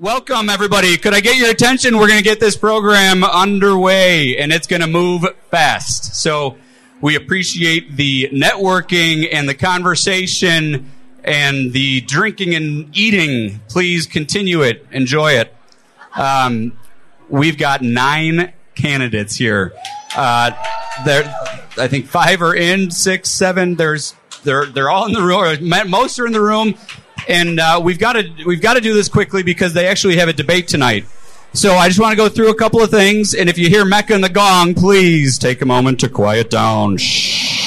Welcome, everybody. Could I get your attention? We're going to get this program underway, and it's going to move fast. So we appreciate the networking and the conversation and the drinking and eating. Please continue it. Enjoy it. Um, we've got nine candidates here. Uh, there, I think five are in, six, seven. There's, they're, they're all in the room. Most are in the room and uh, we've got to we've got to do this quickly because they actually have a debate tonight. So I just want to go through a couple of things, and if you hear Mecca and the gong, please take a moment to quiet down. Shh.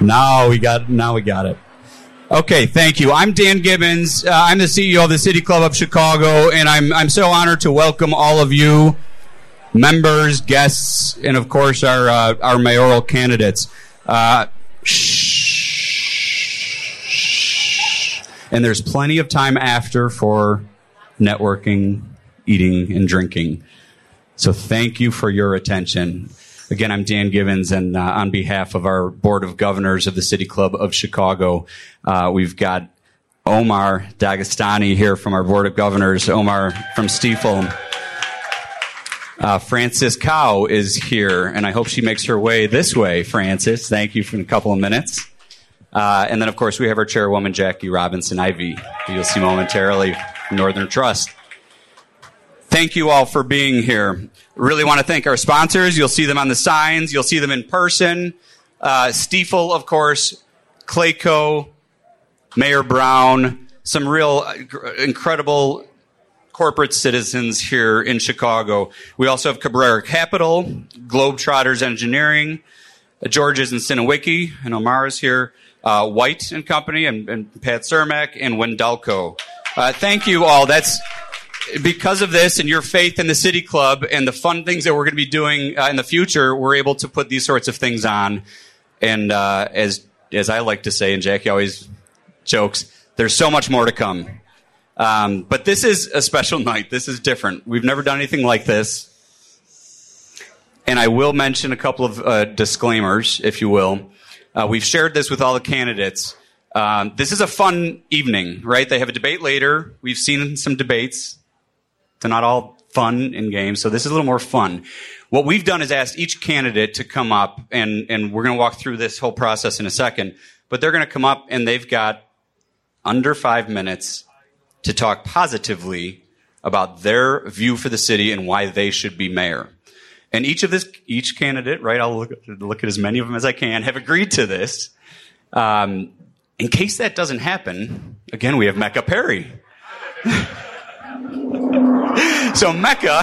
Now we got now we got it. Okay, thank you. I'm Dan Gibbons. Uh, I'm the CEO of the City Club of Chicago, and I'm I'm so honored to welcome all of you, members, guests, and of course our uh, our mayoral candidates. Uh, and there's plenty of time after for networking, eating, and drinking. So thank you for your attention. Again, I'm Dan Givens, and uh, on behalf of our Board of Governors of the City Club of Chicago, uh, we've got Omar Dagestani here from our Board of Governors, Omar from Stifel. Uh, Frances Cow is here, and I hope she makes her way this way, Frances. Thank you for a couple of minutes. Uh, and then, of course, we have our chairwoman, Jackie Robinson Ivy, who you'll see momentarily from Northern Trust. Thank you all for being here. Really want to thank our sponsors. You'll see them on the signs. You'll see them in person. Uh, Stifel, of course, Clayco, Mayer Brown, some real uh, incredible corporate citizens here in Chicago. We also have Cabrera Capital, Globetrotters Engineering, George's and Sinowicki, and Omar is here uh, White and Company and, and, Pat Cermak and Wendelco. Uh, thank you all. That's because of this and your faith in the City Club and the fun things that we're going to be doing uh, in the future. We're able to put these sorts of things on. And uh, as as I like to say, and Jackie always jokes, there's so much more to come. Um, but this is a special night. This is different. We've never done anything like this. And I will mention a couple of uh, disclaimers, if you will. Uh, we've shared this with all the candidates. Um, this is a fun evening, right? They have a debate later. We've seen some debates. They're not all fun in games, so this is a little more fun. What we've done is asked each candidate to come up, and, and we're going to walk through this whole process in a second, but they're going to come up and they've got under five minutes to talk positively about their view for the city and why they should be mayor. And each of this, each candidate, right? I'll look, look at as many of them as I can, have agreed to this. Um, in case that doesn't happen, again, we have Mecca Perry. so Mecca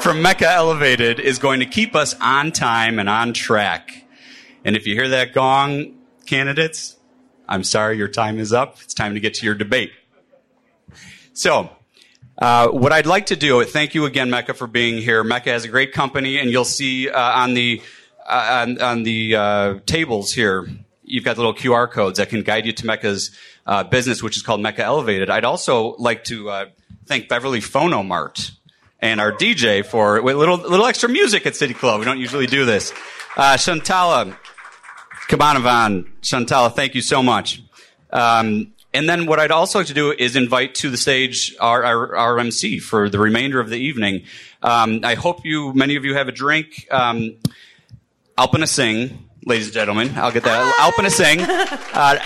from Mecca Elevated is going to keep us on time and on track. And if you hear that gong, candidates, I'm sorry, your time is up. It's time to get to your debate. So, uh, what I'd like to do, thank you again, Mecca, for being here. Mecca has a great company, and you'll see uh, on the uh, on, on, the uh, tables here, you've got little QR codes that can guide you to Mecca's uh, business, which is called Mecca Elevated. I'd also like to thank Beverly Phonomart and our DJ for a little little extra music at City Club. We don't usually do this. Shantala Kabanavan, Shantala, thank you so much. Um, and then what I'd also like to do is invite to the stage our, our, our MC for the remainder of the evening. Um, I hope you, many of you have a drink. Um, Alpana Singh, ladies and gentlemen. I'll get that. Alpana Singh. Uh,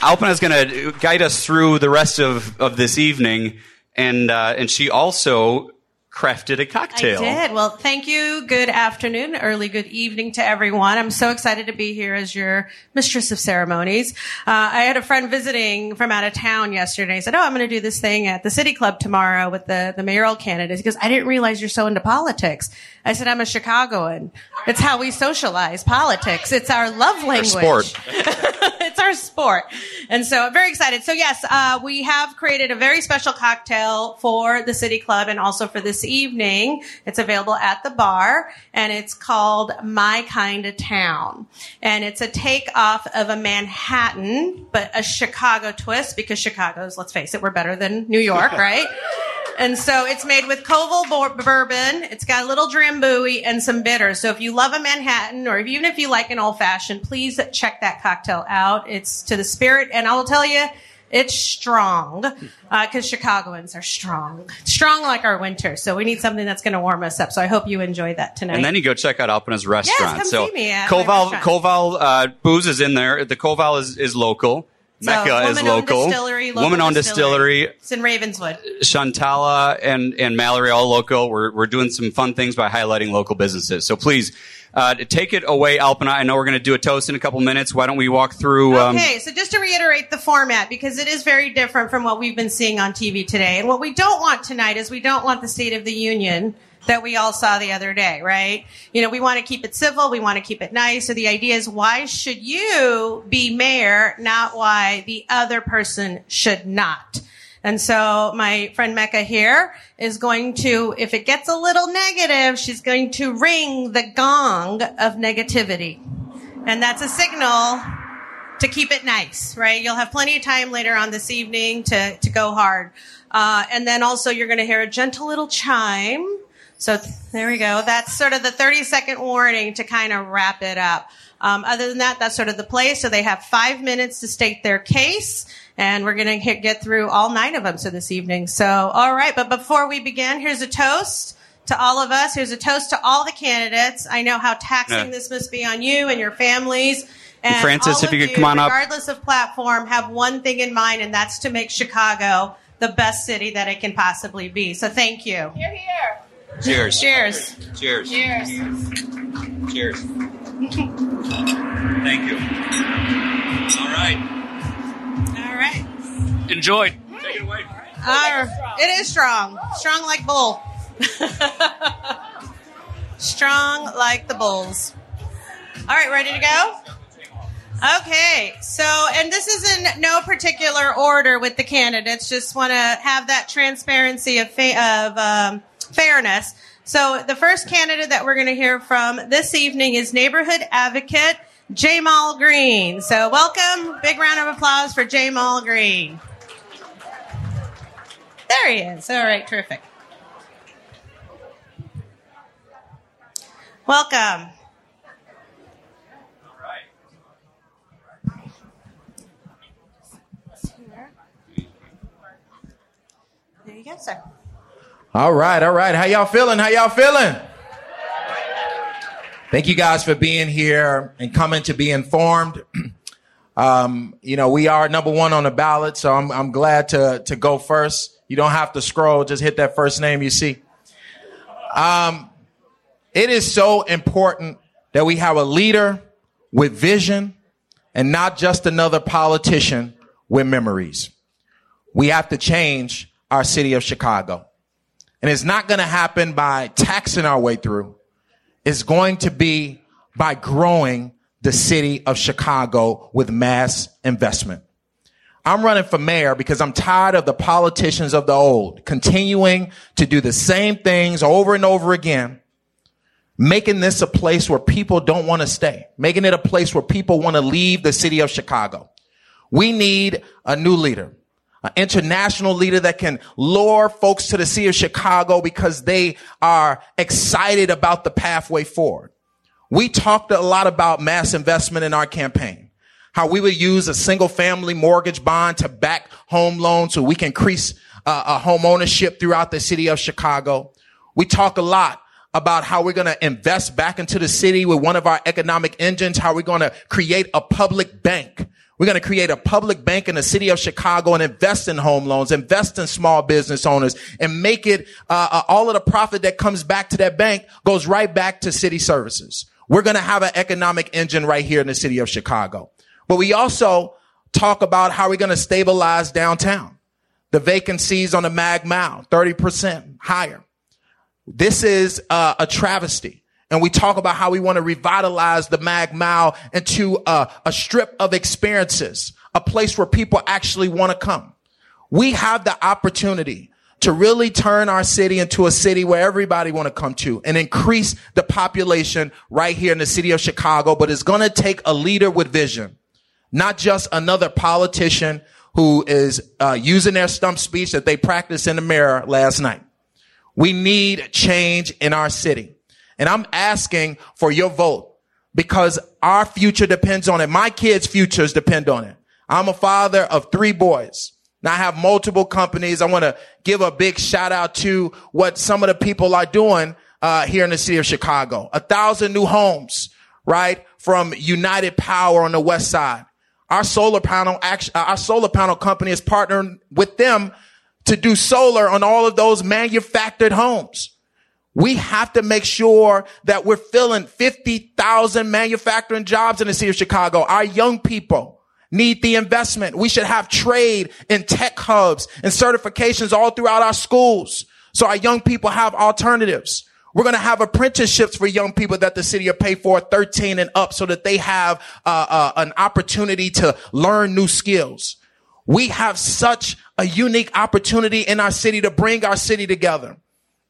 Alpana is going to guide us through the rest of, of this evening. And, uh, and she also crafted a cocktail. I did. Well, thank you. Good afternoon, early good evening to everyone. I'm so excited to be here as your mistress of ceremonies. Uh, I had a friend visiting from out of town yesterday. He said, "Oh, I'm going to do this thing at the City Club tomorrow with the the mayoral candidates." He goes, "I didn't realize you're so into politics." I said, "I'm a Chicagoan. It's how we socialize politics. It's our love language. Our sport. it's our sport." And so I'm very excited. So yes, uh, we have created a very special cocktail for the City Club and also for this evening. It's available at the bar and it's called My Kind of Town. And it's a takeoff of a Manhattan, but a Chicago twist because Chicago's, let's face it, we're better than New York, right? And so it's made with Koval bourbon. It's got a little drambuie and some bitters. So if you love a Manhattan or even if you like an old fashioned, please check that cocktail out. It's to the spirit. And I will tell you, It's strong because uh, Chicagoans are strong, strong like our winter. So we need something that's going to warm us up. So I hope you enjoy that tonight. And then you go check out Alpana's restaurant. Yes, come so see me at Koval, Koval uh, booze is in there. The Koval is, is local. So, Mecca is local. Distillery, local Woman-owned distillery. It's in Ravenswood. Shantala and, and Mallory, all local. We're, we're doing some fun things by highlighting local businesses. So please, uh, take it away, Alpana. I know we're going to do a toast in a couple minutes. Why don't we walk through? Um... Okay, so just to reiterate the format, because it is very different from what we've been seeing on TV today. And what we don't want tonight is we don't want the State of the Union that we all saw the other day, right? You know, we want to keep it civil. We want to keep it nice. So the idea is why should you be mayor, not why the other person should not? And so my friend Mecca here is going to, if it gets a little negative, she's going to ring the gong of negativity. And that's a signal to keep it nice, right? You'll have plenty of time later on this evening to, to go hard. Uh, and then also you're going to hear a gentle little chime so there we go. That's sort of the 30 second warning to kind of wrap it up. Um, other than that, that's sort of the play. So they have five minutes to state their case, and we're going to get through all nine of them so this evening. So, all right. But before we begin, here's a toast to all of us. Here's a toast to all the candidates. I know how taxing yeah. this must be on you and your families. And Francis, if you could you, come on regardless up. Regardless of platform, have one thing in mind, and that's to make Chicago the best city that it can possibly be. So thank you. Here, here. Cheers. Cheers. Cheers. Cheers. Cheers. Thank you. All right. All right. Enjoy. Take it away. Uh, it is strong. Strong like bull. strong like the bulls. All right, ready to go? Okay, so, and this is in no particular order with the candidates. Just want to have that transparency of, fa- of um, fairness. So the first candidate that we're going to hear from this evening is neighborhood advocate Ja'Mal Green. So welcome. Big round of applause for Ja'Mal Green. There he is. All right, terrific. Welcome. There you go, sir. All right, all right. How y'all feeling? How y'all feeling? Thank you guys for being here and coming to be informed. Um, you know, we are number one on the ballot, so I'm, I'm glad to, to go first. You don't have to scroll, just hit that first name you see. Um, it is so important that we have a leader with vision and not just another politician with memories. We have to change our city of Chicago. And it's not going to happen by taxing our way through. It's going to be by growing the city of Chicago with mass investment. I'm running for mayor because I'm tired of the politicians of the old continuing to do the same things over and over again, making this a place where people don't want to stay, making it a place where people want to leave the city of Chicago. We need a new leader an international leader that can lure folks to the city of Chicago because they are excited about the pathway forward. We talked a lot about mass investment in our campaign. How we would use a single family mortgage bond to back home loans so we can increase uh, a home ownership throughout the city of Chicago. We talk a lot about how we're going to invest back into the city with one of our economic engines, how we're going to create a public bank we're going to create a public bank in the city of Chicago and invest in home loans, invest in small business owners and make it, uh, uh, all of the profit that comes back to that bank goes right back to city services. We're going to have an economic engine right here in the city of Chicago. But we also talk about how we're going to stabilize downtown. The vacancies on the Mag Mile, 30% higher. This is uh, a travesty and we talk about how we want to revitalize the Mag Mile into a, a strip of experiences, a place where people actually want to come. We have the opportunity to really turn our city into a city where everybody want to come to and increase the population right here in the city of Chicago. But it's going to take a leader with vision, not just another politician who is uh, using their stump speech that they practiced in the mirror last night. We need change in our city. And I'm asking for your vote because our future depends on it. My kids' futures depend on it. I'm a father of three boys. Now I have multiple companies. I want to give a big shout out to what some of the people are doing uh, here in the city of Chicago. A thousand new homes, right, from United Power on the west side. Our solar panel, action, uh, our solar panel company is partnering with them to do solar on all of those manufactured homes. We have to make sure that we're filling 50,000 manufacturing jobs in the city of Chicago. Our young people need the investment. We should have trade and tech hubs and certifications all throughout our schools. So our young people have alternatives. We're going to have apprenticeships for young people that the city will pay for 13 and up so that they have uh, uh, an opportunity to learn new skills. We have such a unique opportunity in our city to bring our city together.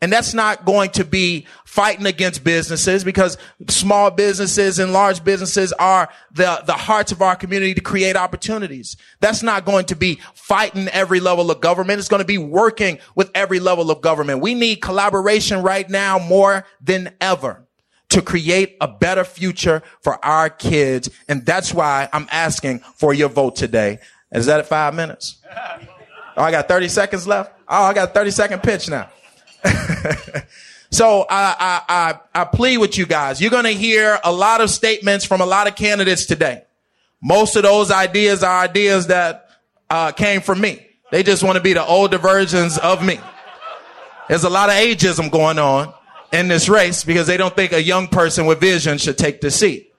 And that's not going to be fighting against businesses because small businesses and large businesses are the, the hearts of our community to create opportunities. That's not going to be fighting every level of government. It's going to be working with every level of government. We need collaboration right now more than ever to create a better future for our kids. And that's why I'm asking for your vote today. Is that at five minutes? Oh, I got 30 seconds left. Oh, I got a 30 second pitch now. so I, I, I, I plead with you guys. You're going to hear a lot of statements from a lot of candidates today. Most of those ideas are ideas that uh, came from me. They just want to be the older versions of me. There's a lot of ageism going on in this race because they don't think a young person with vision should take the seat.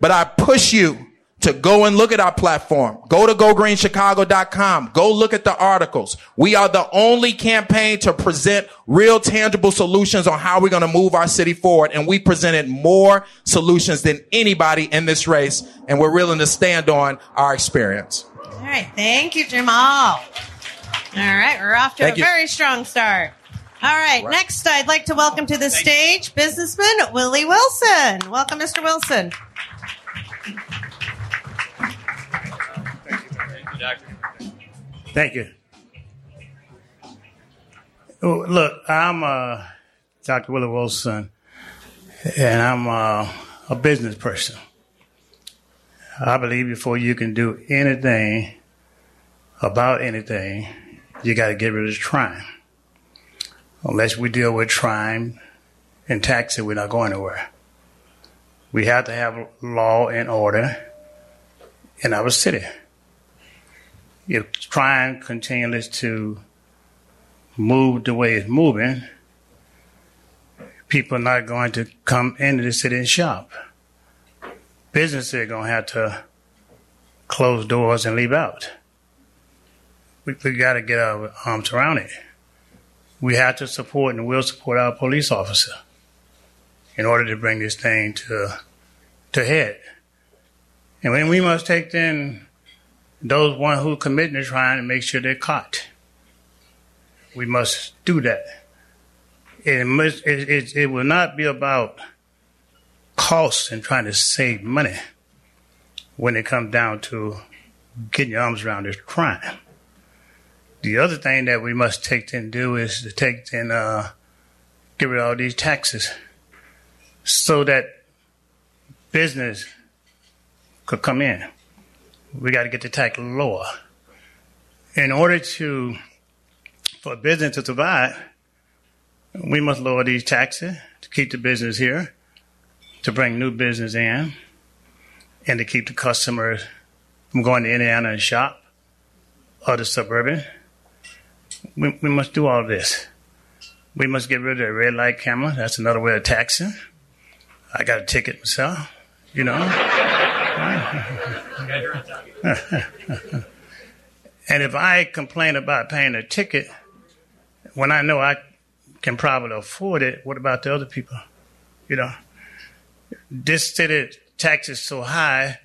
But I push you to go and look at our platform. Go to gogreenchicago.com. Go look at the articles. We are the only campaign to present real tangible solutions on how we're going to move our city forward. And we presented more solutions than anybody in this race. And we're willing to stand on our experience. All right. Thank you, Jamal. All right. We're off to Thank a you. very strong start. All right, right, Next, I'd like to welcome to the Thank stage you. businessman Willie Wilson. Welcome, Mr. Wilson. Thank you. Oh, look, I'm uh, Dr. Willie Wilson, and I'm uh, a business person. I believe before you can do anything about anything, you got to get rid of crime. Unless we deal with crime and tax it, we're not going anywhere. We have to have law and order in our city if crime continues to move the way it's moving, people are not going to come into the city and shop. Businesses are going to have to close doors and leave out. We, we got to get our arms around it. We have to support and will support our police officer in order to bring this thing to to head. And when we must take then those one who committing the crime and make sure they're caught. We must do that. It, must, it, it, it will not be about costs and trying to save money when it comes down to getting your arms around this crime. The other thing that we must take and do is to take and uh, get rid of all these taxes so that business could come in we got to get the tax lower. In order to, for business to survive, we must lower these taxes to keep the business here, to bring new business in, and to keep the customers from going to Indiana and shop or the suburban. We, we must do all this. We must get rid of the red light camera. That's another way of taxing. I got a ticket myself, you know. and if I complain about paying a ticket when I know I can probably afford it, what about the other people? You know, this city taxes so high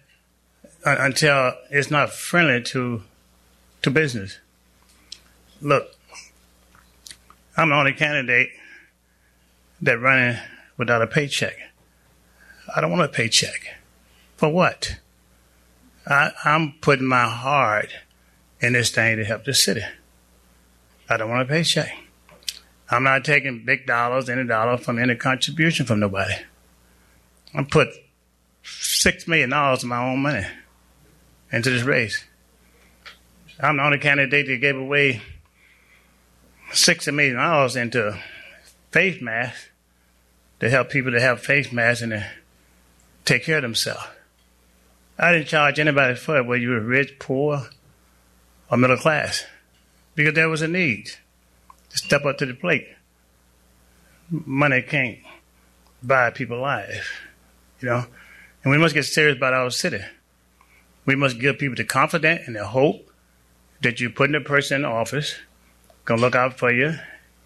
until it's not friendly to to business. Look, I'm the only candidate that running without a paycheck. I don't want a paycheck. For what? I, I'm putting my heart in this thing to help the city. I don't want a paycheck. I'm not taking big dollars, any dollar from any contribution from nobody. I put six million dollars of my own money into this race. I'm the only candidate that gave away $60 million into face masks to help people to have face masks and to take care of themselves. I didn't charge anybody for it, whether you were rich, poor, or middle class, because there was a need to step up to the plate. Money can't buy people life, you know, and we must get serious about our city. We must give people the confidence and the hope that you're putting a person in office, gonna look out for you,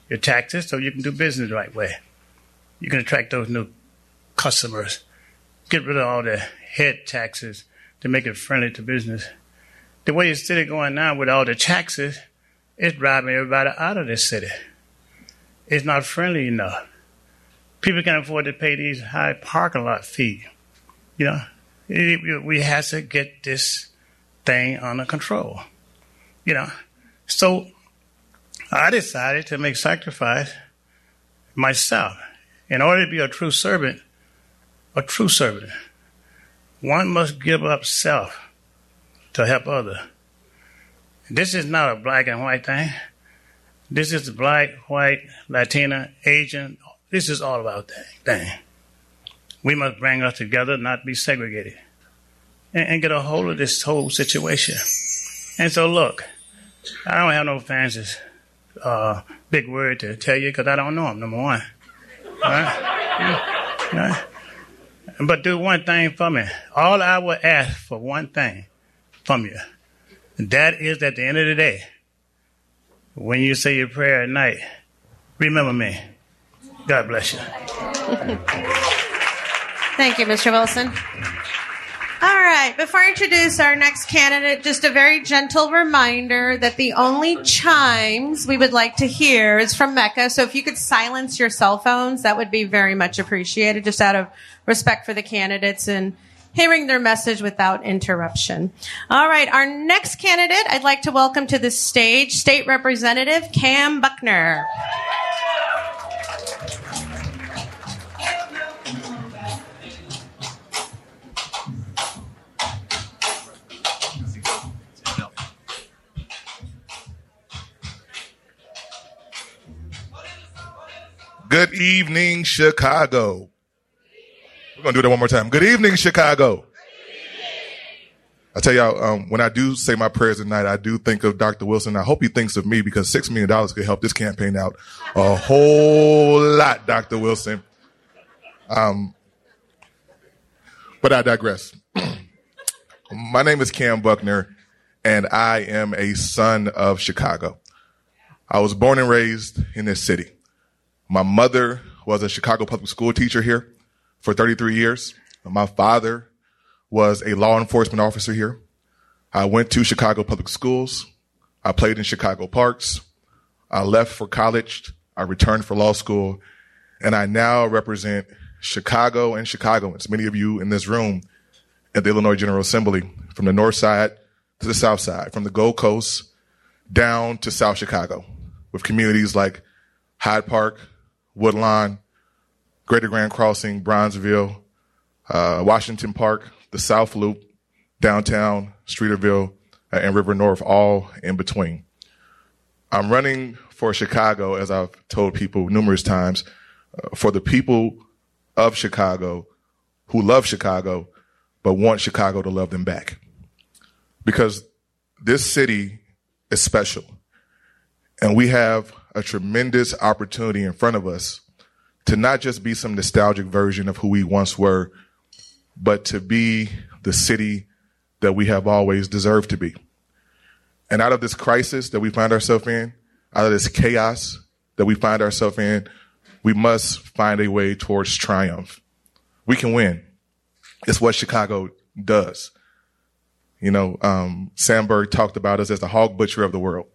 your taxes, so you can do business the right way. You can attract those new customers. Get rid of all the head taxes to make it friendly to business. The way the city going now with all the taxes, it's driving everybody out of the city. It's not friendly enough. People can't afford to pay these high parking lot fees. You know, we have to get this thing under control. You know, so I decided to make sacrifice myself in order to be a true servant. A true servant, one must give up self to help other. This is not a black and white thing. This is black, white, Latina, Asian. This is all about that thing. We must bring us together, not be segregated, and, and get a hold of this whole situation. And so, look, I don't have no fancy uh, big word to tell you because I don't know them, number one. Right? Right? But do one thing for me. All I will ask for one thing from you. And that is at the end of the day, when you say your prayer at night, remember me. God bless you. Thank you, Mr. Wilson. All right. Before I introduce our next candidate, just a very gentle reminder that the only chimes we would like to hear is from Mecca. So if you could silence your cell phones, that would be very much appreciated, just out of respect for the candidates and hearing their message without interruption. All right. Our next candidate, I'd like to welcome to the stage State Representative Cam Buckner. Good evening, Chicago. We're going to do that one more time. Good evening, Chicago. I tell y'all, um, when I do say my prayers at night, I do think of Dr. Wilson. I hope he thinks of me because $6 million could help this campaign out a whole lot, Dr. Wilson. Um, but I digress. my name is Cam Buckner, and I am a son of Chicago. I was born and raised in this city. My mother was a Chicago public school teacher here for 33 years. My father was a law enforcement officer here. I went to Chicago public schools. I played in Chicago parks. I left for college. I returned for law school and I now represent Chicago and Chicagoans, many of you in this room at the Illinois General Assembly from the north side to the south side, from the Gold Coast down to South Chicago with communities like Hyde Park, Woodlawn, Greater Grand Crossing, Bronzeville, uh, Washington Park, the South Loop, downtown, Streeterville, uh, and River North, all in between. I'm running for Chicago, as I've told people numerous times, uh, for the people of Chicago who love Chicago, but want Chicago to love them back. Because this city is special. And we have a tremendous opportunity in front of us to not just be some nostalgic version of who we once were, but to be the city that we have always deserved to be. And out of this crisis that we find ourselves in, out of this chaos that we find ourselves in, we must find a way towards triumph. We can win. It's what Chicago does. You know, um, Sandburg talked about us as the hog butcher of the world.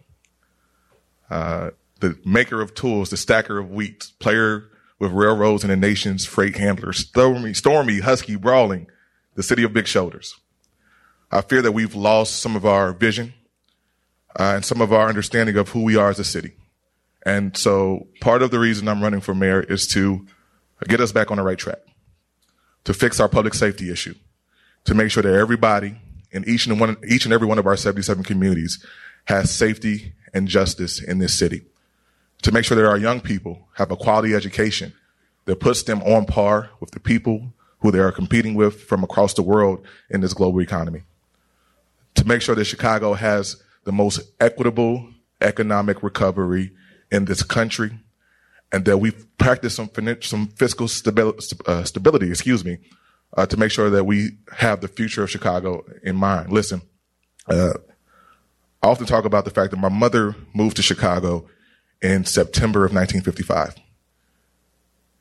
Uh, the maker of tools, the stacker of wheat, player with railroads and the nation's freight handlers, stormy, stormy, husky, brawling, the city of big shoulders. I fear that we've lost some of our vision uh, and some of our understanding of who we are as a city. And so part of the reason I'm running for mayor is to get us back on the right track, to fix our public safety issue, to make sure that everybody in each and one, each and every one of our 77 communities has safety and justice in this city. To make sure that our young people have a quality education that puts them on par with the people who they are competing with from across the world in this global economy. To make sure that Chicago has the most equitable economic recovery in this country and that we practice some, some fiscal stability, uh, stability excuse me, uh, to make sure that we have the future of Chicago in mind. Listen, uh, I often talk about the fact that my mother moved to Chicago in September of 1955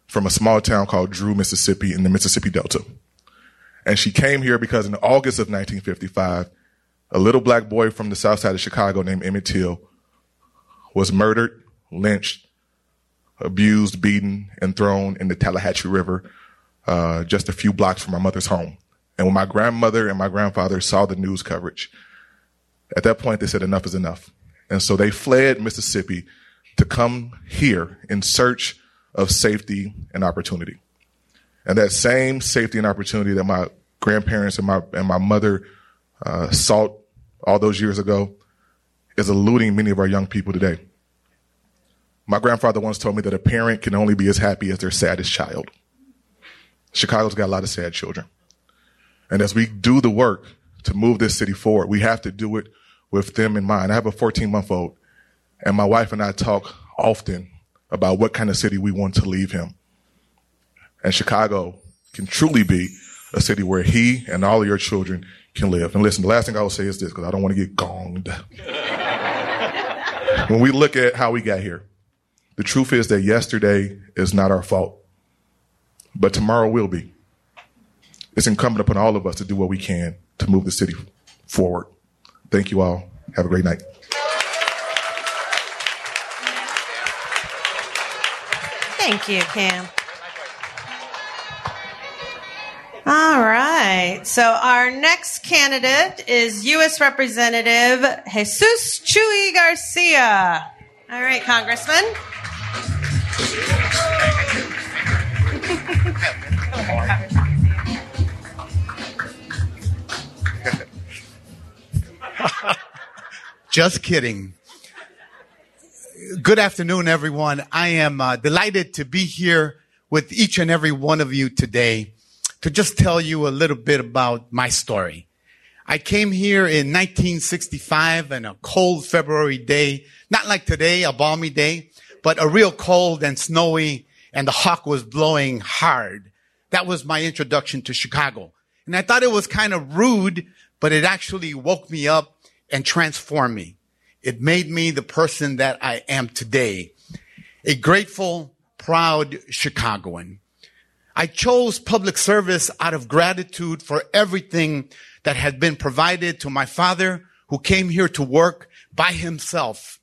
from a small town called Drew, Mississippi in the Mississippi Delta. And she came here because in August of 1955, a little black boy from the south side of Chicago named Emmett Till was murdered, lynched, abused, beaten, and thrown in the Tallahatchie River uh, just a few blocks from my mother's home. And when my grandmother and my grandfather saw the news coverage, at that point they said enough is enough. And so they fled Mississippi to come here in search of safety and opportunity. And that same safety and opportunity that my grandparents and my and my mother uh, sought all those years ago is eluding many of our young people today. My grandfather once told me that a parent can only be as happy as their saddest child. Chicago's got a lot of sad children. And as we do the work to move this city forward, we have to do it with them in mind. I have a 14 month old and my wife and I talk often about what kind of city we want to leave him. And Chicago can truly be a city where he and all of your children can live. And listen, the last thing I will say is this, because I don't want to get gonged. when we look at how we got here, the truth is that yesterday is not our fault but tomorrow will be. It's incumbent upon all of us to do what we can to move the city forward. Thank you all. Have a great night. Thank you, Cam. All right. So our next candidate is U.S. Representative Jesus Chuy Garcia. All right, Congressman. Just kidding. Good afternoon, everyone. I am uh, delighted to be here with each and every one of you today to just tell you a little bit about my story. I came here in 1965 on a cold February day, not like today, a balmy day, but a real cold and snowy and the hawk was blowing hard. That was my introduction to Chicago. And I thought it was kind of rude, but it actually woke me up and transformed me. It made me the person that I am today. A grateful, proud Chicagoan. I chose public service out of gratitude for everything that had been provided to my father who came here to work by himself.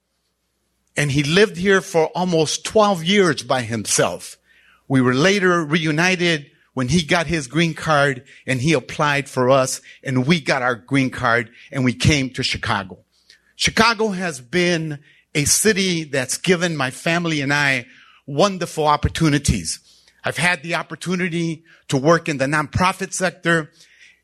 And he lived here for almost 12 years by himself. We were later reunited when he got his green card and he applied for us and we got our green card and we came to Chicago. Chicago has been a city that's given my family and I wonderful opportunities. I've had the opportunity to work in the nonprofit sector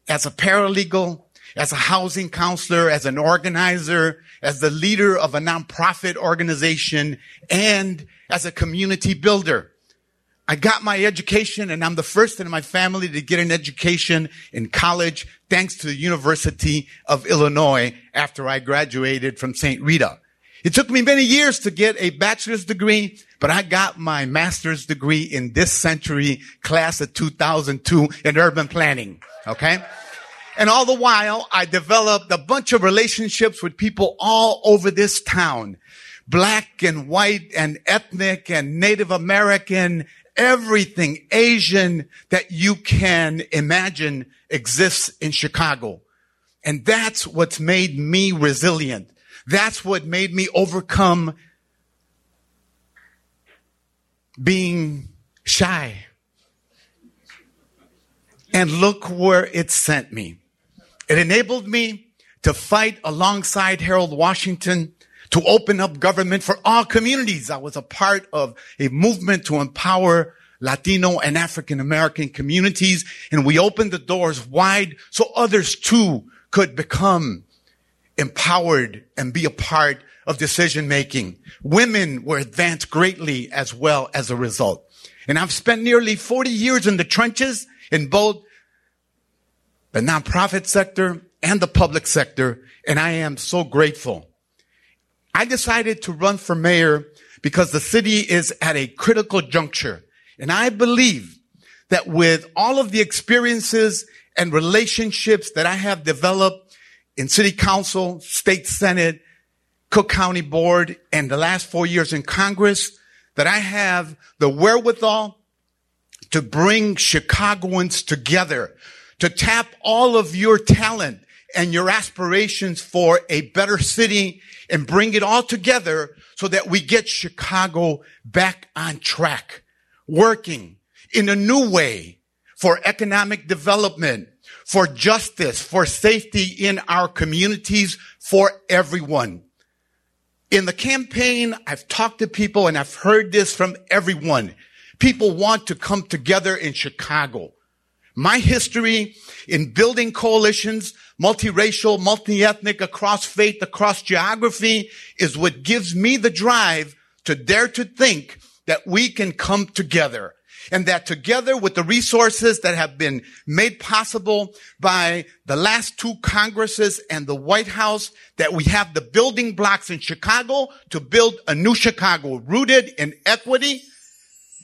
as a paralegal, as a housing counselor, as an organizer, as the leader of a nonprofit organization, and as a community builder. I got my education and I'm the first in my family to get an education in college thanks to the University of Illinois after I graduated from St. Rita. It took me many years to get a bachelor's degree, but I got my master's degree in this century class of 2002 in urban planning. Okay. And all the while, I developed a bunch of relationships with people all over this town. Black and white and ethnic and Native American everything Asian that you can imagine exists in Chicago. And that's what's made me resilient. That's what made me overcome being shy. And look where it sent me. It enabled me to fight alongside Harold Washington to open up government for all communities. I was a part of a movement to empower Latino and African American communities. And we opened the doors wide so others too could become empowered and be a part of decision making. Women were advanced greatly as well as a result. And I've spent nearly 40 years in the trenches in both the nonprofit sector and the public sector. And I am so grateful. I decided to run for mayor because the city is at a critical juncture. And I believe that with all of the experiences and relationships that I have developed in city council, state senate, Cook County board, and the last four years in Congress, that I have the wherewithal to bring Chicagoans together, to tap all of your talent and your aspirations for a better city and bring it all together so that we get Chicago back on track, working in a new way for economic development, for justice, for safety in our communities, for everyone. In the campaign, I've talked to people and I've heard this from everyone. People want to come together in Chicago. My history in building coalitions, multiracial, multi-ethnic, across faith, across geography is what gives me the drive to dare to think that we can come together. And that together with the resources that have been made possible by the last two Congresses and the White House, that we have the building blocks in Chicago to build a new Chicago rooted in equity,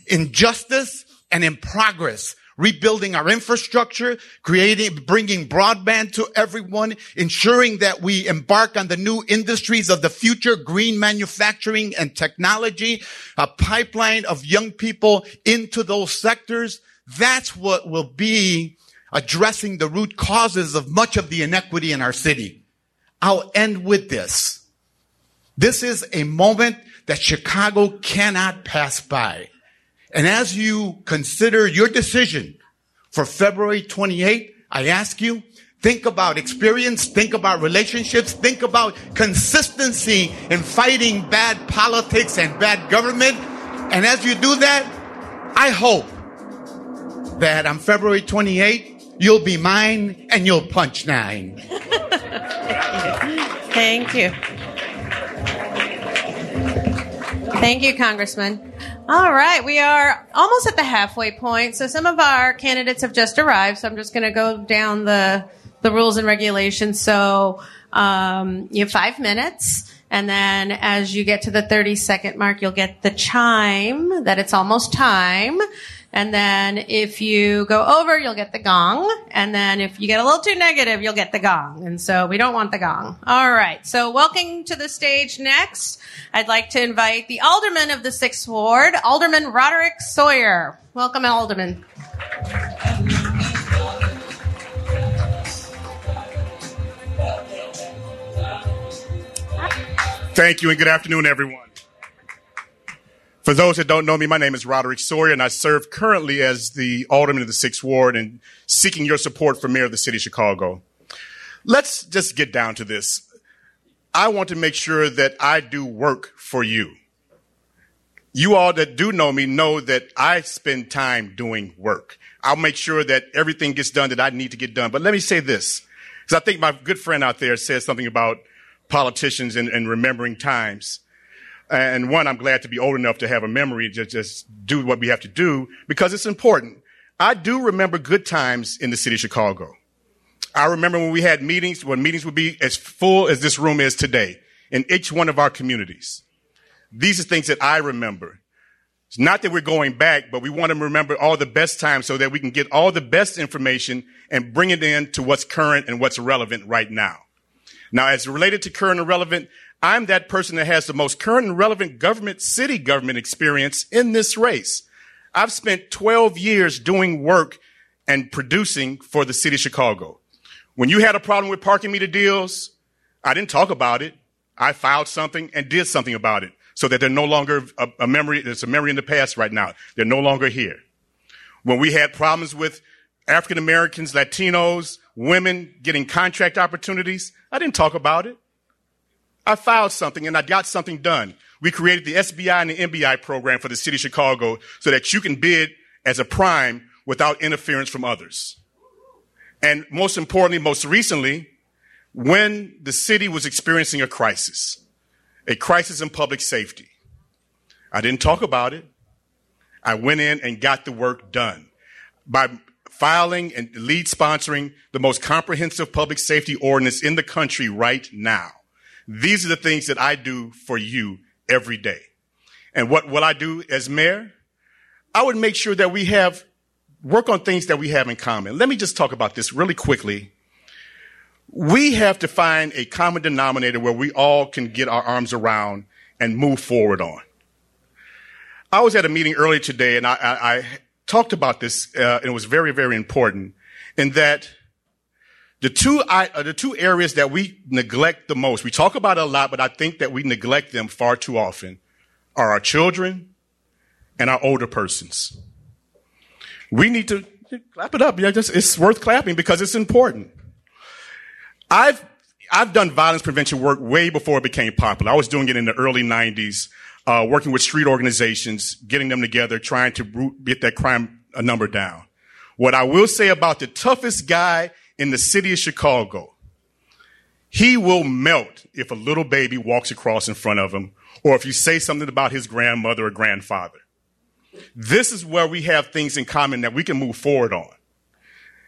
in justice, and in progress rebuilding our infrastructure, creating, bringing broadband to everyone, ensuring that we embark on the new industries of the future, green manufacturing and technology, a pipeline of young people into those sectors. That's what will be addressing the root causes of much of the inequity in our city. I'll end with this. This is a moment that Chicago cannot pass by. And as you consider your decision for February 28, I ask you, think about experience, think about relationships, think about consistency in fighting bad politics and bad government. And as you do that, I hope that on February 28, you'll be mine and you'll punch nine. Thank you. Thank you, Congressman. All right, we are almost at the halfway point. So some of our candidates have just arrived. So I'm just going to go down the the rules and regulations. So um, you have five minutes. And then as you get to the 30 second mark, you'll get the chime that it's almost time. And then if you go over, you'll get the gong. And then if you get a little too negative, you'll get the gong. And so we don't want the gong. All right. So welcome to the stage next. I'd like to invite the alderman of the sixth ward, Alderman Roderick Sawyer. Welcome, Alderman. Thank you and good afternoon, everyone. For those that don't know me, my name is Roderick Sawyer, and I serve currently as the alderman of the Sixth Ward and seeking your support for mayor of the city of Chicago. Let's just get down to this. I want to make sure that I do work for you. You all that do know me know that I spend time doing work. I'll make sure that everything gets done that I need to get done. But let me say this, because I think my good friend out there said something about politicians and, and remembering times. And one, I'm glad to be old enough to have a memory to just do what we have to do because it's important. I do remember good times in the city of Chicago. I remember when we had meetings, when meetings would be as full as this room is today in each one of our communities. These are things that I remember. It's not that we're going back, but we want to remember all the best times so that we can get all the best information and bring it in to what's current and what's relevant right now. Now, as related to current and relevant, I'm that person that has the most current and relevant government, city government experience in this race. I've spent 12 years doing work and producing for the city of Chicago. When you had a problem with parking meter deals, I didn't talk about it. I filed something and did something about it so that they're no longer a, a memory. There's a memory in the past right now. They're no longer here. When we had problems with African Americans, Latinos, women getting contract opportunities, I didn't talk about it. I filed something and I got something done. We created the SBI and the MBI program for the city of Chicago so that you can bid as a prime without interference from others. And most importantly, most recently, when the city was experiencing a crisis, a crisis in public safety. I didn't talk about it. I went in and got the work done by filing and lead sponsoring the most comprehensive public safety ordinance in the country right now. These are the things that I do for you every day. And what will I do as mayor? I would make sure that we have work on things that we have in common. Let me just talk about this really quickly. We have to find a common denominator where we all can get our arms around and move forward on. I was at a meeting earlier today and I, I, I talked about this, uh, and it was very, very important in that the two, I, uh, the two areas that we neglect the most, we talk about a lot, but I think that we neglect them far too often are our children and our older persons. We need to clap it up. Yeah, just, it's worth clapping because it's important. I've, I've done violence prevention work way before it became popular. I was doing it in the early 90s uh, working with street organizations, getting them together, trying to get that crime number down. What I will say about the toughest guy in the city of Chicago, he will melt if a little baby walks across in front of him, or if you say something about his grandmother or grandfather. This is where we have things in common that we can move forward on.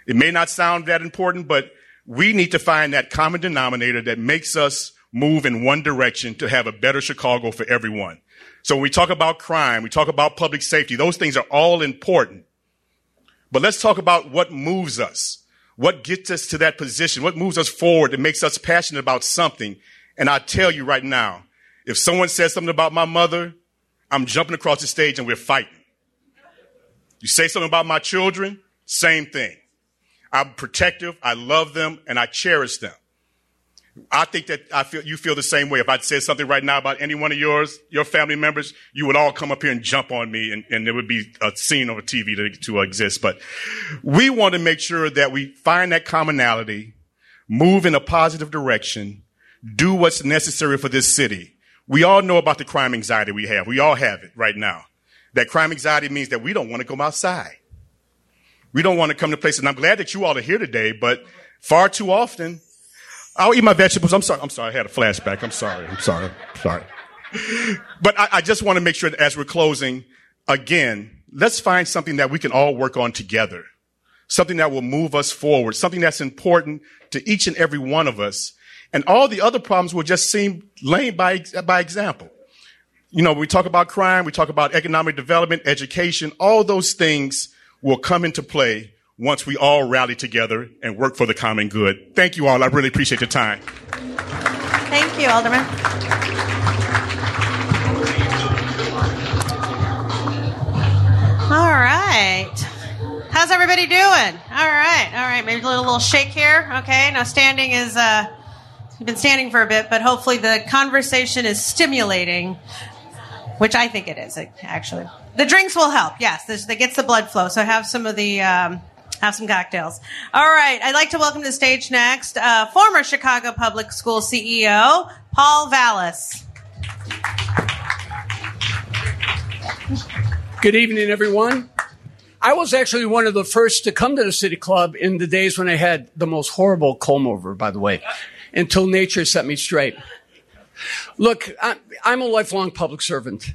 It may not sound that important, but we need to find that common denominator that makes us move in one direction to have a better Chicago for everyone. So when we talk about crime, we talk about public safety, those things are all important. But let's talk about what moves us. What gets us to that position? What moves us forward that makes us passionate about something? And I tell you right now, if someone says something about my mother, I'm jumping across the stage and we're fighting. You say something about my children, same thing. I'm protective, I love them, and I cherish them. I think that I feel you feel the same way. If I said something right now about any one of yours, your family members, you would all come up here and jump on me, and, and there would be a scene over TV to, to exist. But we want to make sure that we find that commonality, move in a positive direction, do what's necessary for this city. We all know about the crime anxiety we have. We all have it right now. That crime anxiety means that we don't want to go outside. We don't want to come to places. And I'm glad that you all are here today, but far too often I'll eat my vegetables. I'm sorry. I'm sorry. I had a flashback. I'm sorry. I'm sorry. I'm sorry. But I, I just want to make sure that as we're closing, again, let's find something that we can all work on together. Something that will move us forward. Something that's important to each and every one of us. And all the other problems will just seem lame by, by example. You know, we talk about crime, we talk about economic development, education, all those things will come into play once we all rally together and work for the common good. Thank you all. I really appreciate the time. Thank you, Alderman. All right. How's everybody doing? All right. All right. Maybe a little, little shake here. Okay. Now standing is, uh, you've been standing for a bit, but hopefully the conversation is stimulating, which I think it is, actually. The drinks will help. Yes. This, That gets the blood flow. So have some of the, um, have some cocktails. All right. I'd like to welcome to the stage next uh, former Chicago Public School CEO, Paul Vallas. Good evening, everyone. I was actually one of the first to come to the City Club in the days when I had the most horrible comb over, by the way, until nature set me straight. Look, I'm a lifelong public servant.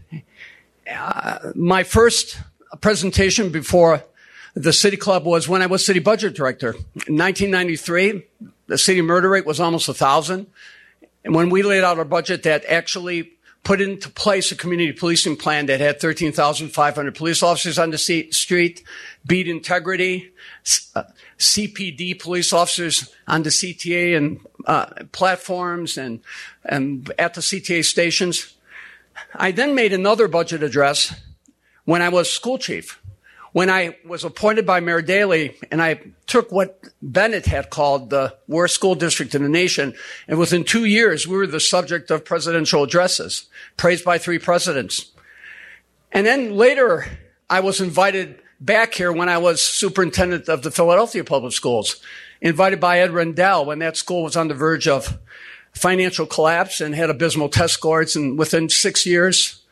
Uh, my first presentation before the city club was when I was city budget director. In 1993, the city murder rate was almost a thousand. And when we laid out our budget that actually put into place a community policing plan that had 13,500 police officers on the street, beat integrity, uh, CPD police officers on the CTA and uh, platforms and, and at the CTA stations. I then made another budget address when I was school chief when I was appointed by Mayor Daley and I took what Bennett had called the worst school district in the nation, and within two years, we were the subject of presidential addresses, praised by three presidents. And then later, I was invited back here when I was superintendent of the Philadelphia Public Schools, invited by Ed Rendell when that school was on the verge of financial collapse and had abysmal test scores. And within six years,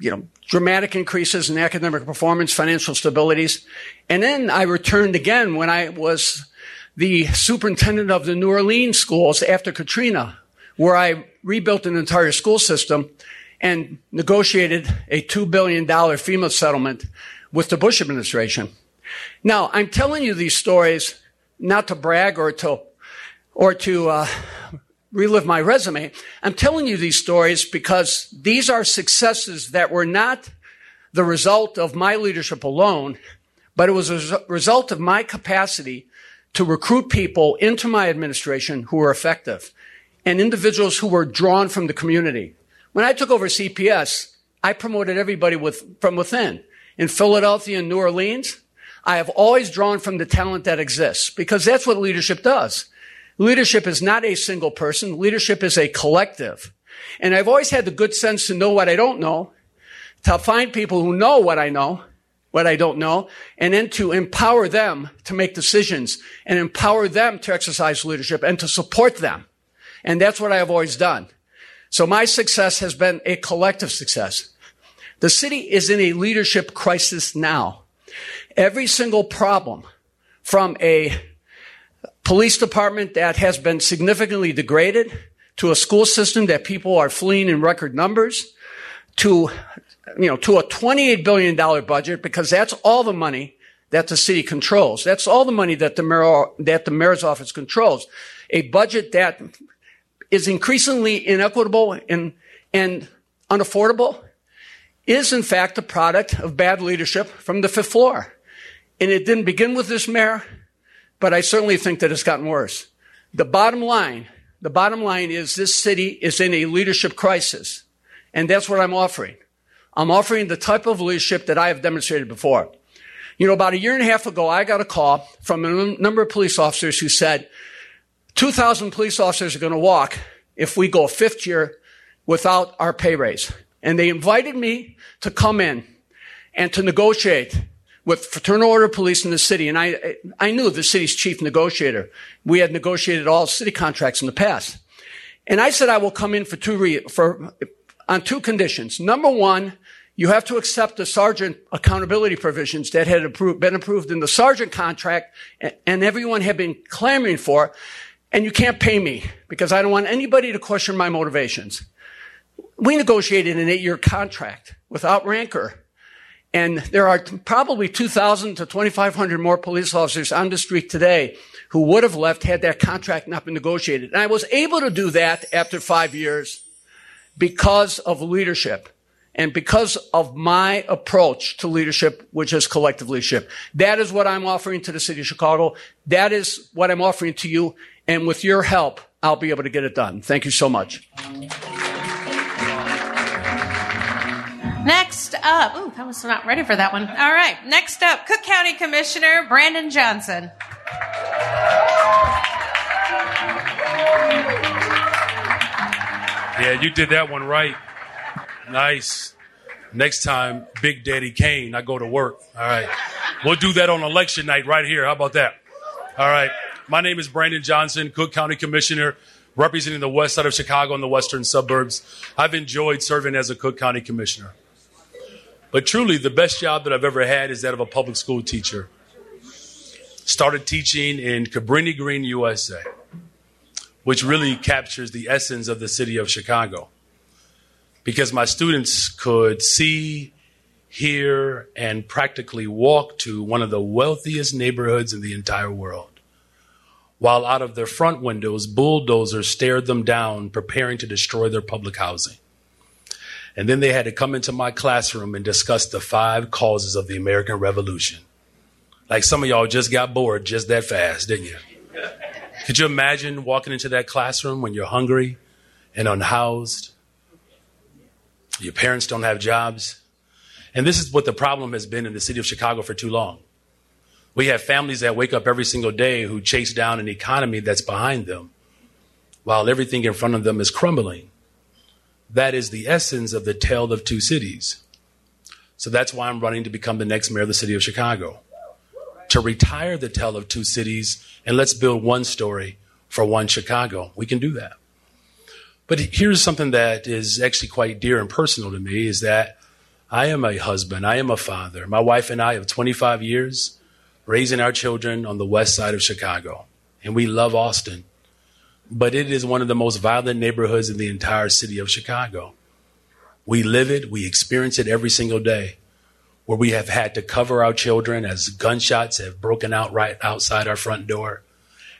you know, dramatic increases in academic performance, financial stabilities. And then I returned again when I was the superintendent of the New Orleans schools after Katrina, where I rebuilt an entire school system and negotiated a $2 billion FEMA settlement with the Bush administration. Now, I'm telling you these stories not to brag or to, or to, uh, relive my resume. I'm telling you these stories because these are successes that were not the result of my leadership alone, but it was a result of my capacity to recruit people into my administration who were effective and individuals who were drawn from the community. When I took over CPS, I promoted everybody with, from within. In Philadelphia and New Orleans, I have always drawn from the talent that exists because that's what leadership does. Leadership is not a single person. Leadership is a collective. And I've always had the good sense to know what I don't know, to find people who know what I know, what I don't know, and then to empower them to make decisions and empower them to exercise leadership and to support them. And that's what I have always done. So my success has been a collective success. The city is in a leadership crisis now. Every single problem from a police department that has been significantly degraded to a school system that people are fleeing in record numbers to, you know, to a $28 billion budget because that's all the money that the city controls. That's all the money that the mayor, that the mayor's office controls. A budget that is increasingly inequitable and, and unaffordable is in fact the product of bad leadership from the fifth floor. And it didn't begin with this mayor, but I certainly think that it's gotten worse. The bottom line, the bottom line is this city is in a leadership crisis. And that's what I'm offering. I'm offering the type of leadership that I have demonstrated before. You know, about a year and a half ago, I got a call from a number of police officers who said, 2,000 police officers are going to walk if we go a fifth year without our pay raise. And they invited me to come in and to negotiate with Fraternal Order of Police in the city. And I, I knew the city's chief negotiator. We had negotiated all city contracts in the past. And I said I will come in for two, re- for, on two conditions. Number one, you have to accept the sergeant accountability provisions that had approved, been approved in the sergeant contract and, everyone had been clamoring for. And you can't pay me because I don't want anybody to question my motivations. We negotiated an eight year contract without rancor. And there are probably 2,000 to 2,500 more police officers on the street today who would have left had that contract not been negotiated. And I was able to do that after five years because of leadership and because of my approach to leadership, which is collective leadership. That is what I'm offering to the city of Chicago. That is what I'm offering to you. And with your help, I'll be able to get it done. Thank you so much. Next up, ooh, I was not ready for that one. All right. Next up, Cook County Commissioner Brandon Johnson. Yeah, you did that one right. Nice. Next time, Big Daddy Kane, I go to work. All right. We'll do that on election night right here. How about that? All right. My name is Brandon Johnson, Cook County Commissioner, representing the west side of Chicago and the western suburbs. I've enjoyed serving as a Cook County Commissioner. But truly, the best job that I've ever had is that of a public school teacher. Started teaching in Cabrini Green, USA, which really captures the essence of the city of Chicago. Because my students could see, hear, and practically walk to one of the wealthiest neighborhoods in the entire world. While out of their front windows, bulldozers stared them down, preparing to destroy their public housing. And then they had to come into my classroom and discuss the five causes of the American Revolution. Like some of y'all just got bored just that fast, didn't you? Could you imagine walking into that classroom when you're hungry and unhoused? Your parents don't have jobs. And this is what the problem has been in the city of Chicago for too long. We have families that wake up every single day who chase down an economy that's behind them while everything in front of them is crumbling. That is the essence of the tale of two cities. So that's why I'm running to become the next mayor of the city of Chicago. To retire the tale of two cities and let's build one story for one Chicago. We can do that. But here's something that is actually quite dear and personal to me is that I am a husband. I am a father. My wife and I have 25 years raising our children on the west side of Chicago. and we love Austin, but it is one of the most violent neighborhoods in the entire city of Chicago. We live it, we experience it every single day, where we have had to cover our children as gunshots have broken out right outside our front door,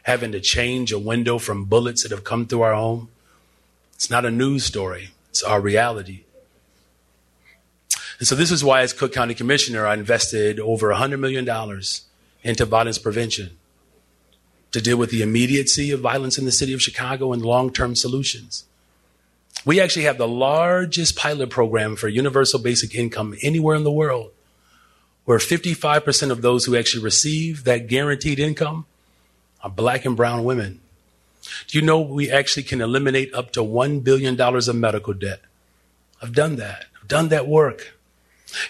having to change a window from bullets that have come through our home. It's not a news story, it's our reality. And so this is why, as Cook County Commissioner, I invested over $100 million into violence prevention to deal with the immediacy of violence in the city of Chicago and long term solutions. We actually have the largest pilot program for universal basic income anywhere in the world, where 55% of those who actually receive that guaranteed income are black and brown women. Do you know we actually can eliminate up to $1 billion of medical debt? I've done that. I've done that work.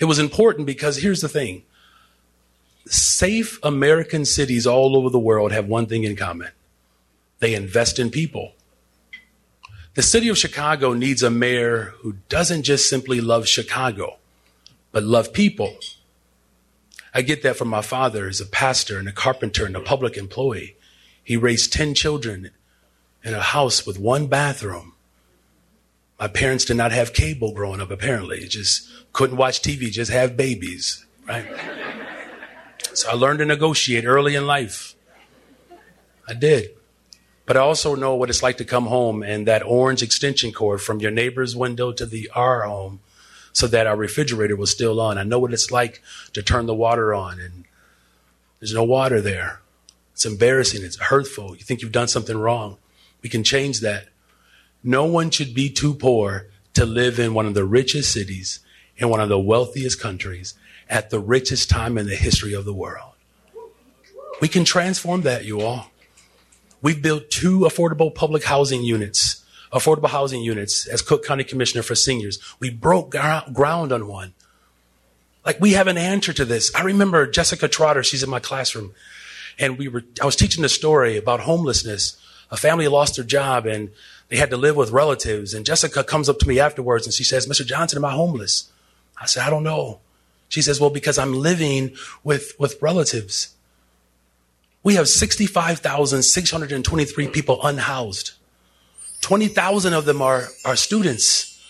It was important because here's the thing safe American cities all over the world have one thing in common they invest in people. The city of Chicago needs a mayor who doesn't just simply love Chicago, but love people. I get that from my father as a pastor and a carpenter and a public employee. He raised 10 children in a house with one bathroom. My parents did not have cable growing up, apparently. Just couldn't watch TV, just have babies, right? I learned to negotiate early in life. I did. But I also know what it's like to come home and that orange extension cord from your neighbor's window to the our home so that our refrigerator was still on. I know what it's like to turn the water on and there's no water there. It's embarrassing. It's hurtful. You think you've done something wrong. We can change that. No one should be too poor to live in one of the richest cities in one of the wealthiest countries at the richest time in the history of the world. We can transform that, you all. We've built two affordable public housing units, affordable housing units as Cook County Commissioner for Seniors. We broke ground on one. Like we have an answer to this. I remember Jessica Trotter, she's in my classroom, and we were, I was teaching the story about homelessness. A family lost their job and they had to live with relatives. And Jessica comes up to me afterwards and she says, Mr. Johnson, am I homeless? I said, I don't know. She says, Well, because I'm living with, with relatives. We have 65,623 people unhoused. 20,000 of them are, are students.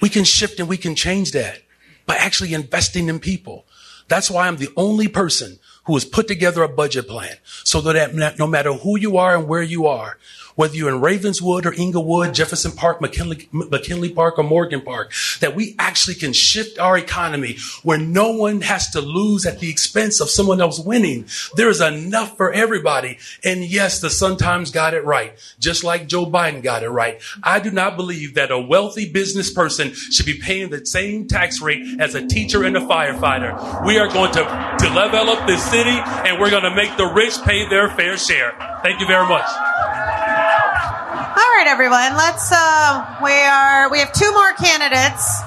We can shift and we can change that by actually investing in people. That's why I'm the only person who has put together a budget plan so that no matter who you are and where you are, whether you're in Ravenswood or Englewood, Jefferson Park, McKinley, McKinley Park, or Morgan Park, that we actually can shift our economy where no one has to lose at the expense of someone else winning. There is enough for everybody. And yes, the Sun Times got it right, just like Joe Biden got it right. I do not believe that a wealthy business person should be paying the same tax rate as a teacher and a firefighter. We are going to, level up this city and we're going to make the rich pay their fair share. Thank you very much. All right, everyone. Let's. Uh, we are. We have two more candidates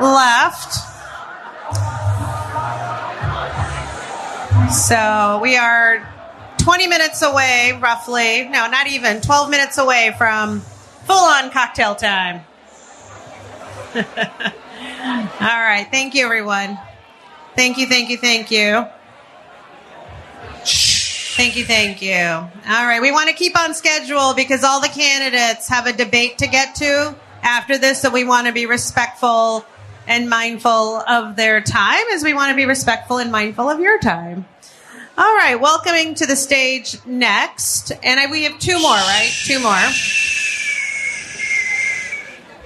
left. So we are 20 minutes away, roughly. No, not even 12 minutes away from full-on cocktail time. All right. Thank you, everyone. Thank you. Thank you. Thank you. Thank you, thank you. All right, we want to keep on schedule because all the candidates have a debate to get to after this, so we want to be respectful and mindful of their time as we want to be respectful and mindful of your time. All right, welcoming to the stage next, and I, we have two more, right? Two more.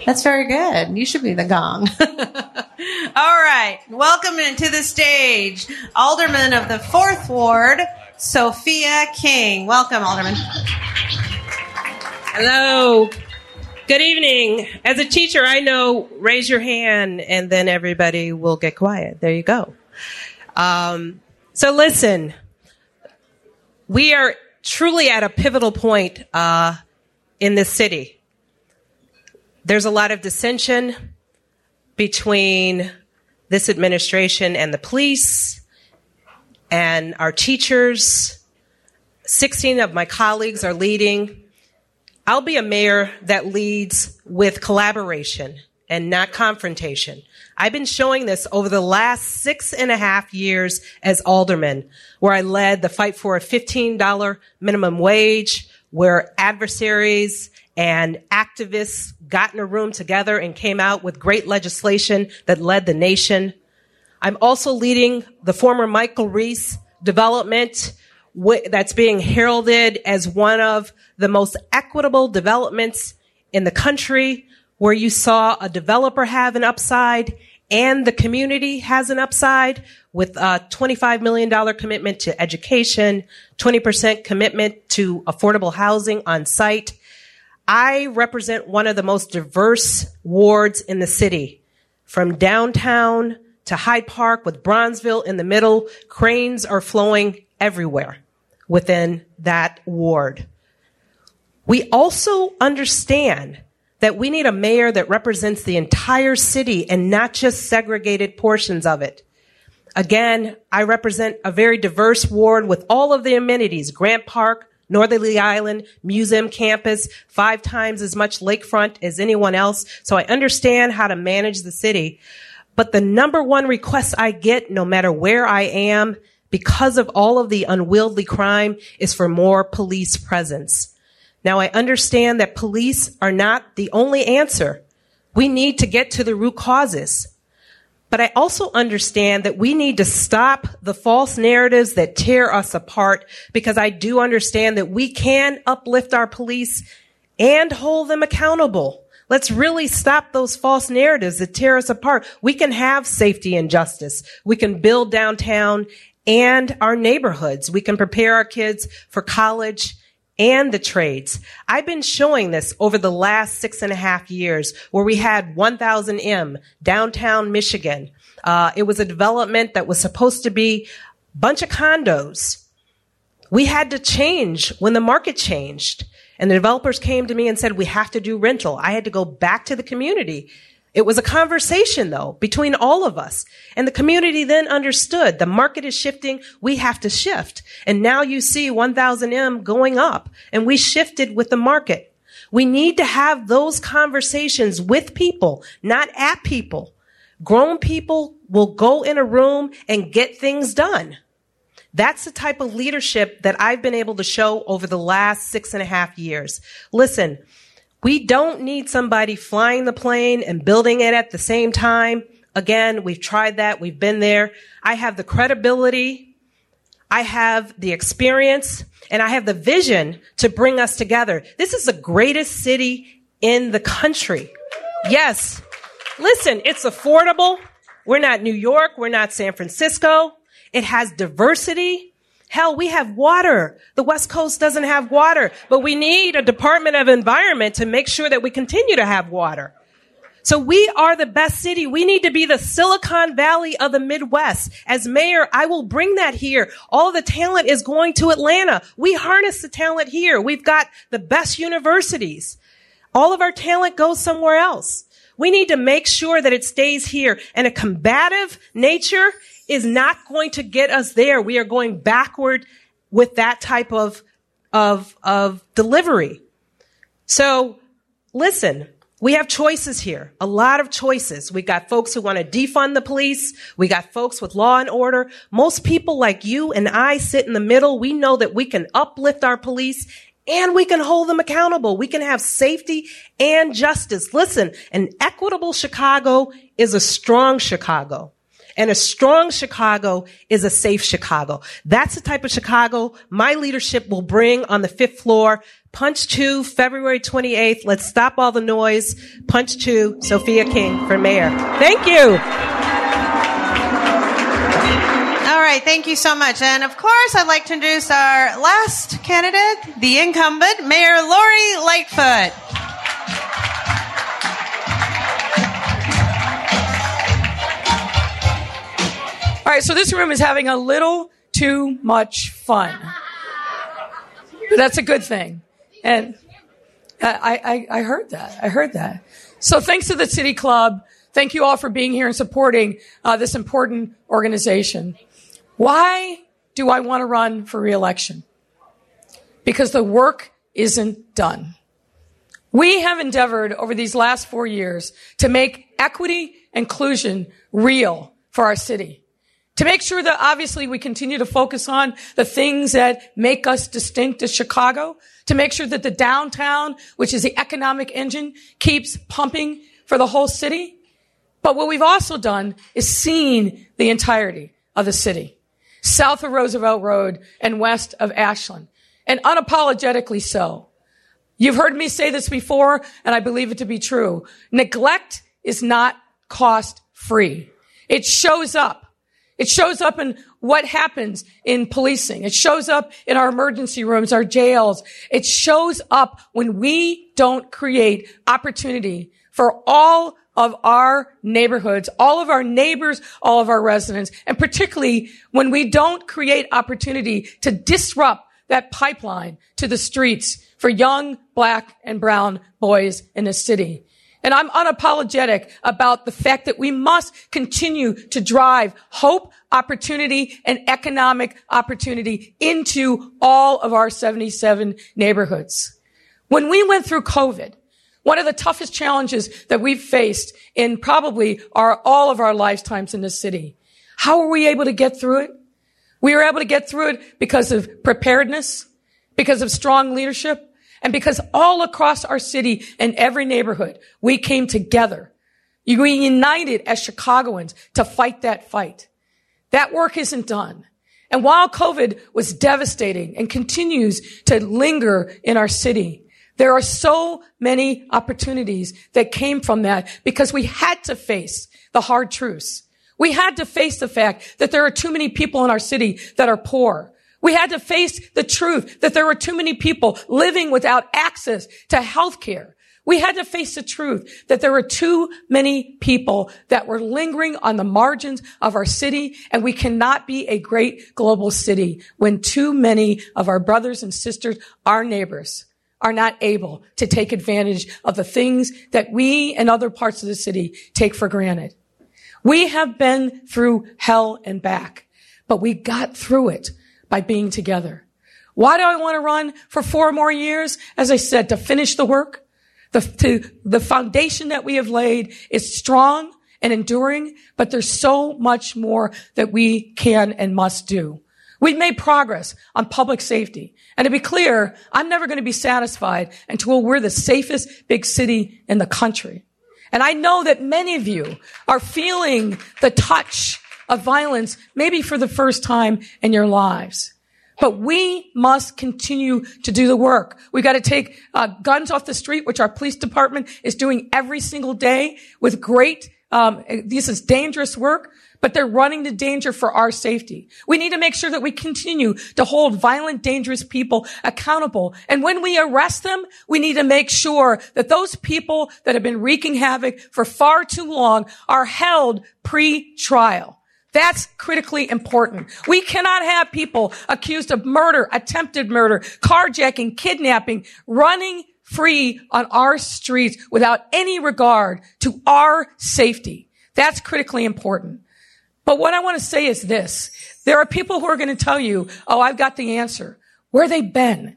That's very good. You should be the gong. All right, welcome to the stage, Alderman of the Fourth Ward, Sophia King. Welcome, Alderman. Hello. Good evening. As a teacher, I know raise your hand and then everybody will get quiet. There you go. Um, so listen, we are truly at a pivotal point uh, in this city. There's a lot of dissension between this administration and the police and our teachers. 16 of my colleagues are leading. I'll be a mayor that leads with collaboration and not confrontation. I've been showing this over the last six and a half years as alderman, where I led the fight for a $15 minimum wage, where adversaries and activists got in a room together and came out with great legislation that led the nation. I'm also leading the former Michael Reese development that's being heralded as one of the most equitable developments in the country where you saw a developer have an upside and the community has an upside with a $25 million commitment to education, 20% commitment to affordable housing on site. I represent one of the most diverse wards in the city from downtown to Hyde Park with Bronzeville in the middle. Cranes are flowing everywhere within that ward. We also understand that we need a mayor that represents the entire city and not just segregated portions of it. Again, I represent a very diverse ward with all of the amenities, Grant Park, Northerly Island, Museum Campus, five times as much lakefront as anyone else. So I understand how to manage the city. But the number one request I get, no matter where I am, because of all of the unwieldy crime, is for more police presence. Now I understand that police are not the only answer. We need to get to the root causes. But I also understand that we need to stop the false narratives that tear us apart because I do understand that we can uplift our police and hold them accountable. Let's really stop those false narratives that tear us apart. We can have safety and justice. We can build downtown and our neighborhoods. We can prepare our kids for college and the trades. I've been showing this over the last six and a half years where we had 1000M downtown Michigan. Uh, it was a development that was supposed to be a bunch of condos. We had to change when the market changed. And the developers came to me and said, we have to do rental. I had to go back to the community it was a conversation though between all of us. And the community then understood the market is shifting. We have to shift. And now you see 1000M going up and we shifted with the market. We need to have those conversations with people, not at people. Grown people will go in a room and get things done. That's the type of leadership that I've been able to show over the last six and a half years. Listen, we don't need somebody flying the plane and building it at the same time. Again, we've tried that. We've been there. I have the credibility. I have the experience and I have the vision to bring us together. This is the greatest city in the country. Yes. Listen, it's affordable. We're not New York. We're not San Francisco. It has diversity. Hell, we have water. The West Coast doesn't have water, but we need a Department of Environment to make sure that we continue to have water. So we are the best city. We need to be the Silicon Valley of the Midwest. As mayor, I will bring that here. All the talent is going to Atlanta. We harness the talent here. We've got the best universities. All of our talent goes somewhere else. We need to make sure that it stays here. And a combative nature is not going to get us there. We are going backward with that type of, of, of delivery. So listen, we have choices here, a lot of choices. We got folks who want to defund the police. We got folks with law and order. Most people like you and I sit in the middle. We know that we can uplift our police and we can hold them accountable. We can have safety and justice. Listen, an equitable Chicago is a strong Chicago. And a strong Chicago is a safe Chicago. That's the type of Chicago my leadership will bring on the fifth floor. Punch two, February 28th. Let's stop all the noise. Punch two, Sophia King for mayor. Thank you. All right, thank you so much. And of course, I'd like to introduce our last candidate, the incumbent, Mayor Lori Lightfoot. All right, so this room is having a little too much fun. But that's a good thing. And I, I, I heard that. I heard that. So thanks to the City Club. Thank you all for being here and supporting uh, this important organization. Why do I want to run for reelection? Because the work isn't done. We have endeavored over these last four years to make equity and inclusion real for our city. To make sure that obviously we continue to focus on the things that make us distinct as Chicago, to make sure that the downtown, which is the economic engine, keeps pumping for the whole city. But what we've also done is seen the entirety of the city, south of Roosevelt Road and west of Ashland, and unapologetically so. You've heard me say this before, and I believe it to be true. Neglect is not cost free. It shows up. It shows up in what happens in policing. It shows up in our emergency rooms, our jails. It shows up when we don't create opportunity for all of our neighborhoods, all of our neighbors, all of our residents, and particularly when we don't create opportunity to disrupt that pipeline to the streets for young black and brown boys in the city. And I'm unapologetic about the fact that we must continue to drive hope, opportunity, and economic opportunity into all of our 77 neighborhoods. When we went through COVID, one of the toughest challenges that we've faced in probably our, all of our lifetimes in this city. How were we able to get through it? We were able to get through it because of preparedness, because of strong leadership, and because all across our city and every neighborhood, we came together. We united as Chicagoans to fight that fight. That work isn't done. And while COVID was devastating and continues to linger in our city, there are so many opportunities that came from that because we had to face the hard truths. We had to face the fact that there are too many people in our city that are poor. We had to face the truth that there were too many people living without access to health care. We had to face the truth that there were too many people that were lingering on the margins of our city, and we cannot be a great global city when too many of our brothers and sisters, our neighbors, are not able to take advantage of the things that we and other parts of the city take for granted. We have been through hell and back, but we got through it by being together. Why do I want to run for four more years? As I said, to finish the work. The, to, the foundation that we have laid is strong and enduring, but there's so much more that we can and must do. We've made progress on public safety. And to be clear, I'm never going to be satisfied until we're the safest big city in the country. And I know that many of you are feeling the touch of violence, maybe for the first time in your lives. But we must continue to do the work. We got to take uh, guns off the street, which our police department is doing every single day with great. Um, this is dangerous work, but they're running the danger for our safety. We need to make sure that we continue to hold violent, dangerous people accountable. And when we arrest them, we need to make sure that those people that have been wreaking havoc for far too long are held pre-trial. That's critically important. We cannot have people accused of murder, attempted murder, carjacking, kidnapping, running free on our streets without any regard to our safety. That's critically important. But what I want to say is this. There are people who are going to tell you, oh, I've got the answer. Where they been?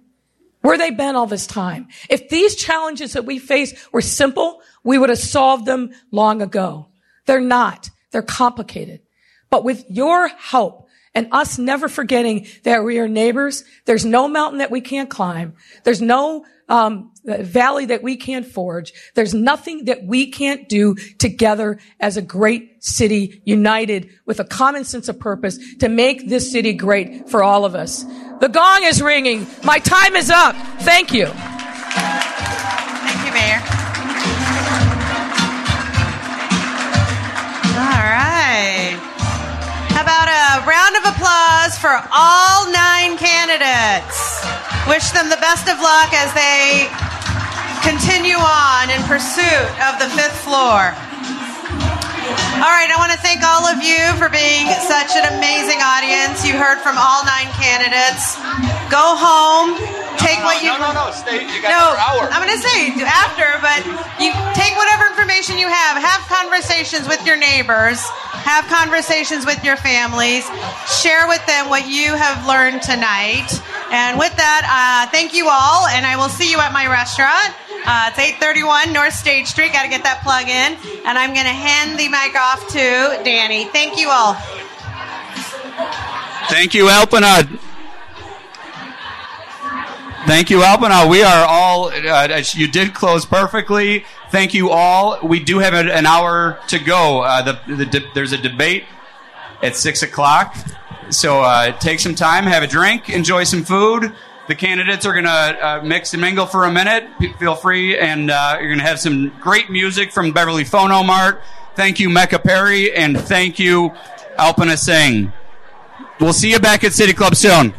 Where they been all this time? If these challenges that we face were simple, we would have solved them long ago. They're not. They're complicated. But with your help and us never forgetting that we are neighbors, there's no mountain that we can't climb. There's no um, valley that we can't forge. There's nothing that we can't do together as a great city united with a common sense of purpose to make this city great for all of us. The gong is ringing. My time is up. Thank you. About a round of applause for all nine candidates? Wish them the best of luck as they continue on in pursuit of the fifth floor. All right, I want to thank all of you for being such an amazing audience. You heard from all nine candidates. Go home, take what you. No, no, no, stay. You got no, another hour. I'm going to say after, but you take whatever information you have. Have conversations with your neighbors. Have conversations with your families. Share with them what you have learned tonight. And with that, uh, thank you all, and I will see you at my restaurant. Uh, it's 831 North State Street. Got to get that plug in. And I'm going to hand the mic off to Danny. Thank you all. Thank you, Alpana. Thank you, Alpana. We are all, uh, you did close perfectly. Thank you all. We do have an hour to go. Uh, the, the de- there's a debate at 6 o'clock. So uh, take some time, have a drink, enjoy some food. The candidates are going to uh, mix and mingle for a minute. P- feel free, and uh, you're going to have some great music from Beverly Phono Mart. Thank you, Mecca Perry, and thank you, Alpana Singh. We'll see you back at City Club soon.